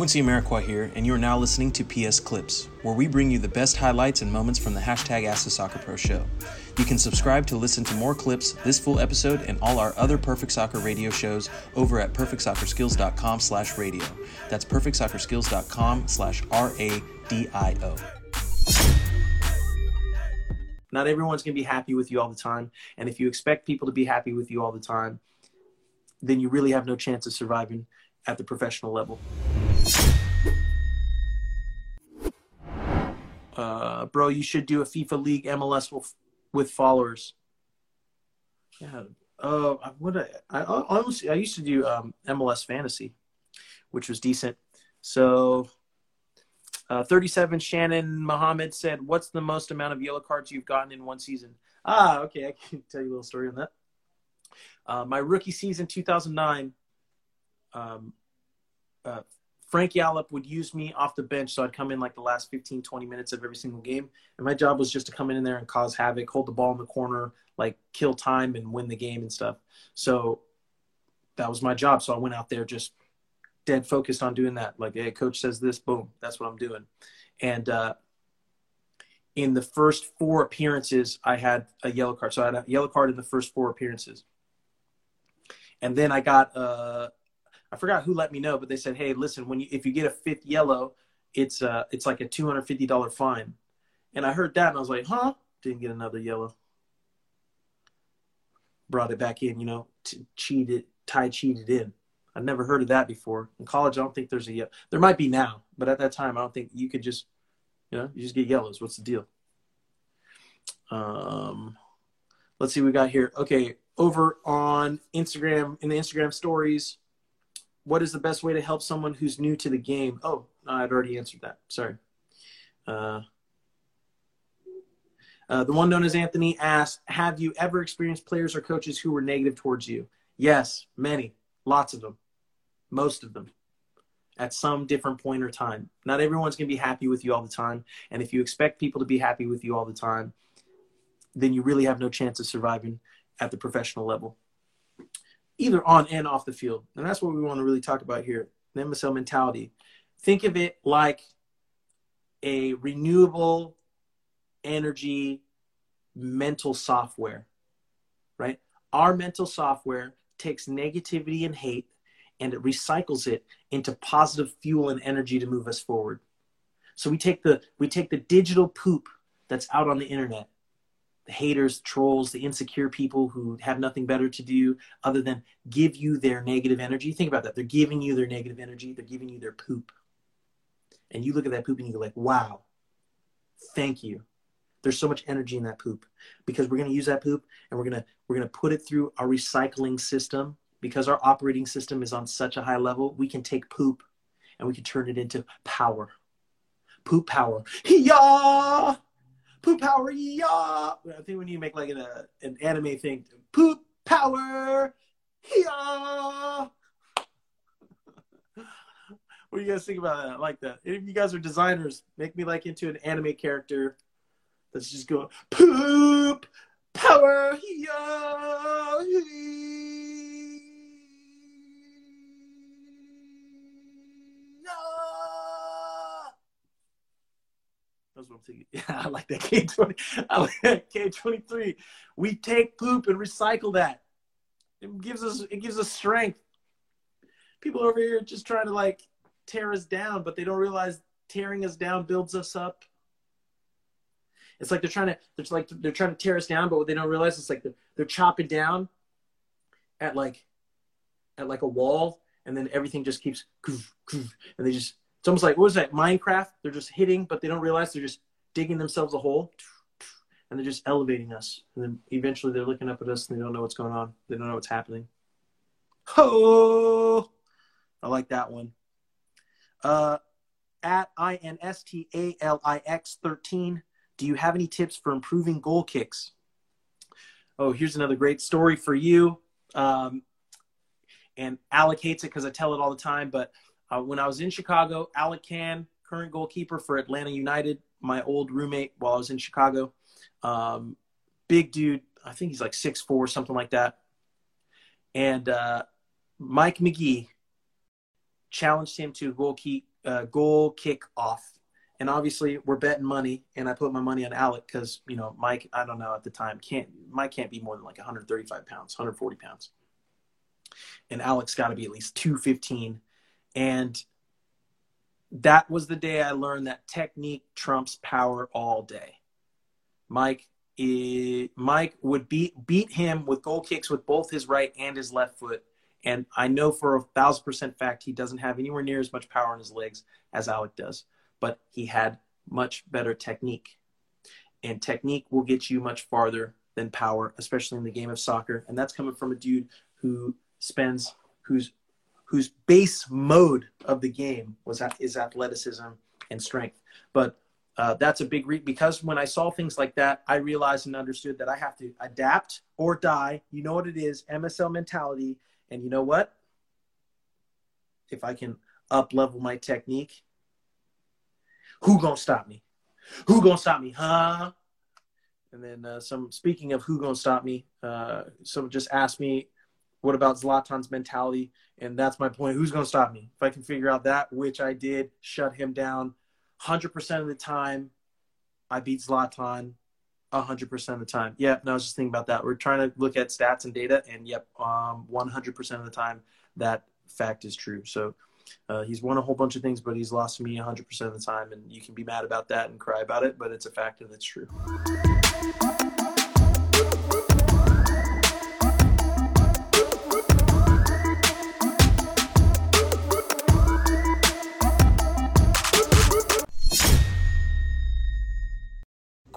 Quincy Amarikwa here, and you are now listening to PS Clips, where we bring you the best highlights and moments from the hashtag Ask the Soccer Pro show. You can subscribe to listen to more clips, this full episode, and all our other Perfect Soccer radio shows over at perfectsoccerskills.com slash radio. That's perfectsoccerskills.com slash R-A-D-I-O. Not everyone's going to be happy with you all the time. And if you expect people to be happy with you all the time, then you really have no chance of surviving at the professional level. Uh, bro, you should do a FIFA League MLS with, with followers. Yeah. Uh, what I, I, honestly, I used to do um, MLS Fantasy, which was decent. So, uh, 37 Shannon Muhammad said, What's the most amount of yellow cards you've gotten in one season? Ah, okay. I can tell you a little story on that. Uh, my rookie season, 2009, um, uh, Frank Yallop would use me off the bench. So I'd come in like the last 15, 20 minutes of every single game. And my job was just to come in there and cause havoc, hold the ball in the corner, like kill time and win the game and stuff. So that was my job. So I went out there just dead focused on doing that. Like, hey, coach says this, boom, that's what I'm doing. And uh, in the first four appearances, I had a yellow card. So I had a yellow card in the first four appearances. And then I got uh, I forgot who let me know, but they said, "Hey, listen, when you if you get a fifth yellow, it's uh it's like a two hundred fifty dollar fine." And I heard that, and I was like, "Huh?" Didn't get another yellow. Brought it back in, you know, cheated, Ty cheated in. I've never heard of that before. In college, I don't think there's a yellow. There might be now, but at that time, I don't think you could just, you know, you just get yellows. What's the deal? Um, let's see, we got here. Okay, over on Instagram in the Instagram stories what is the best way to help someone who's new to the game? Oh, I'd already answered that. Sorry. Uh, uh, the one known as Anthony asked, "Have you ever experienced players or coaches who were negative towards you?" Yes, many, lots of them, most of them, at some different point or time. Not everyone's gonna be happy with you all the time, and if you expect people to be happy with you all the time, then you really have no chance of surviving at the professional level either on and off the field. And that's what we want to really talk about here the MSL mentality. Think of it like a renewable energy mental software, right? Our mental software takes negativity and hate and it recycles it into positive fuel and energy to move us forward. So we take the we take the digital poop that's out on the internet haters, trolls, the insecure people who have nothing better to do other than give you their negative energy. Think about that. They're giving you their negative energy, they're giving you their poop. And you look at that poop and you go like, wow, thank you. There's so much energy in that poop because we're going to use that poop and we're going to we're going to put it through our recycling system because our operating system is on such a high level. We can take poop and we can turn it into power. Poop power. Yeah poop power, yeah. I think we need to make like an, uh, an anime thing. Poop power, yeah. what do you guys think about that? I like that. If you guys are designers, make me like into an anime character that's just going poop power, yeah. That's what I'm thinking. Yeah, I like that K20. I like that K23. We take poop and recycle that. It gives us it gives us strength. People over here just trying to like tear us down, but they don't realize tearing us down builds us up. It's like they're trying to they're like they're trying to tear us down, but what they don't realize is like they're, they're chopping down at like at like a wall, and then everything just keeps and they just it's almost like what was that Minecraft? They're just hitting, but they don't realize they're just digging themselves a hole, and they're just elevating us. And then eventually they're looking up at us and they don't know what's going on. They don't know what's happening. Oh, I like that one. Uh, at I N S T A L I X 13. Do you have any tips for improving goal kicks? Oh, here's another great story for you. Um, and allocates it because I tell it all the time, but uh, when I was in Chicago, Alec Kann, current goalkeeper for Atlanta United, my old roommate while I was in Chicago, um, big dude. I think he's like six four, something like that. And uh, Mike Magee challenged him to goal keep uh, goal kick off. And obviously, we're betting money, and I put my money on Alec because you know Mike. I don't know at the time can't Mike can't be more than like 135 pounds, 140 pounds, and Alec's got to be at least 215. And that was the day I learned that technique trumps power all day. Mike, it, Mike would beat beat him with goal kicks with both his right and his left foot, and I know for a thousand percent fact he doesn't have anywhere near as much power in his legs as Alec does, but he had much better technique, and technique will get you much farther than power, especially in the game of soccer, and that's coming from a dude who spends whose whose base mode of the game was is athleticism and strength. But uh, that's a big re- because when I saw things like that, I realized and understood that I have to adapt or die. You know what it is, MSL mentality. And you know what? If I can up level my technique, who gonna stop me? Who gonna stop me? Huh? And then uh, some. Speaking of who gonna stop me, uh, someone just asked me what about Zlatan's mentality? And that's my point. Who's going to stop me? If I can figure out that, which I did, shut him down 100% of the time, I beat Zlatan 100% of the time. Yeah, no, I was just thinking about that. We're trying to look at stats and data, and yep, um, 100% of the time, that fact is true. So uh, he's won a whole bunch of things, but he's lost me 100% of the time, and you can be mad about that and cry about it, but it's a fact and it's true.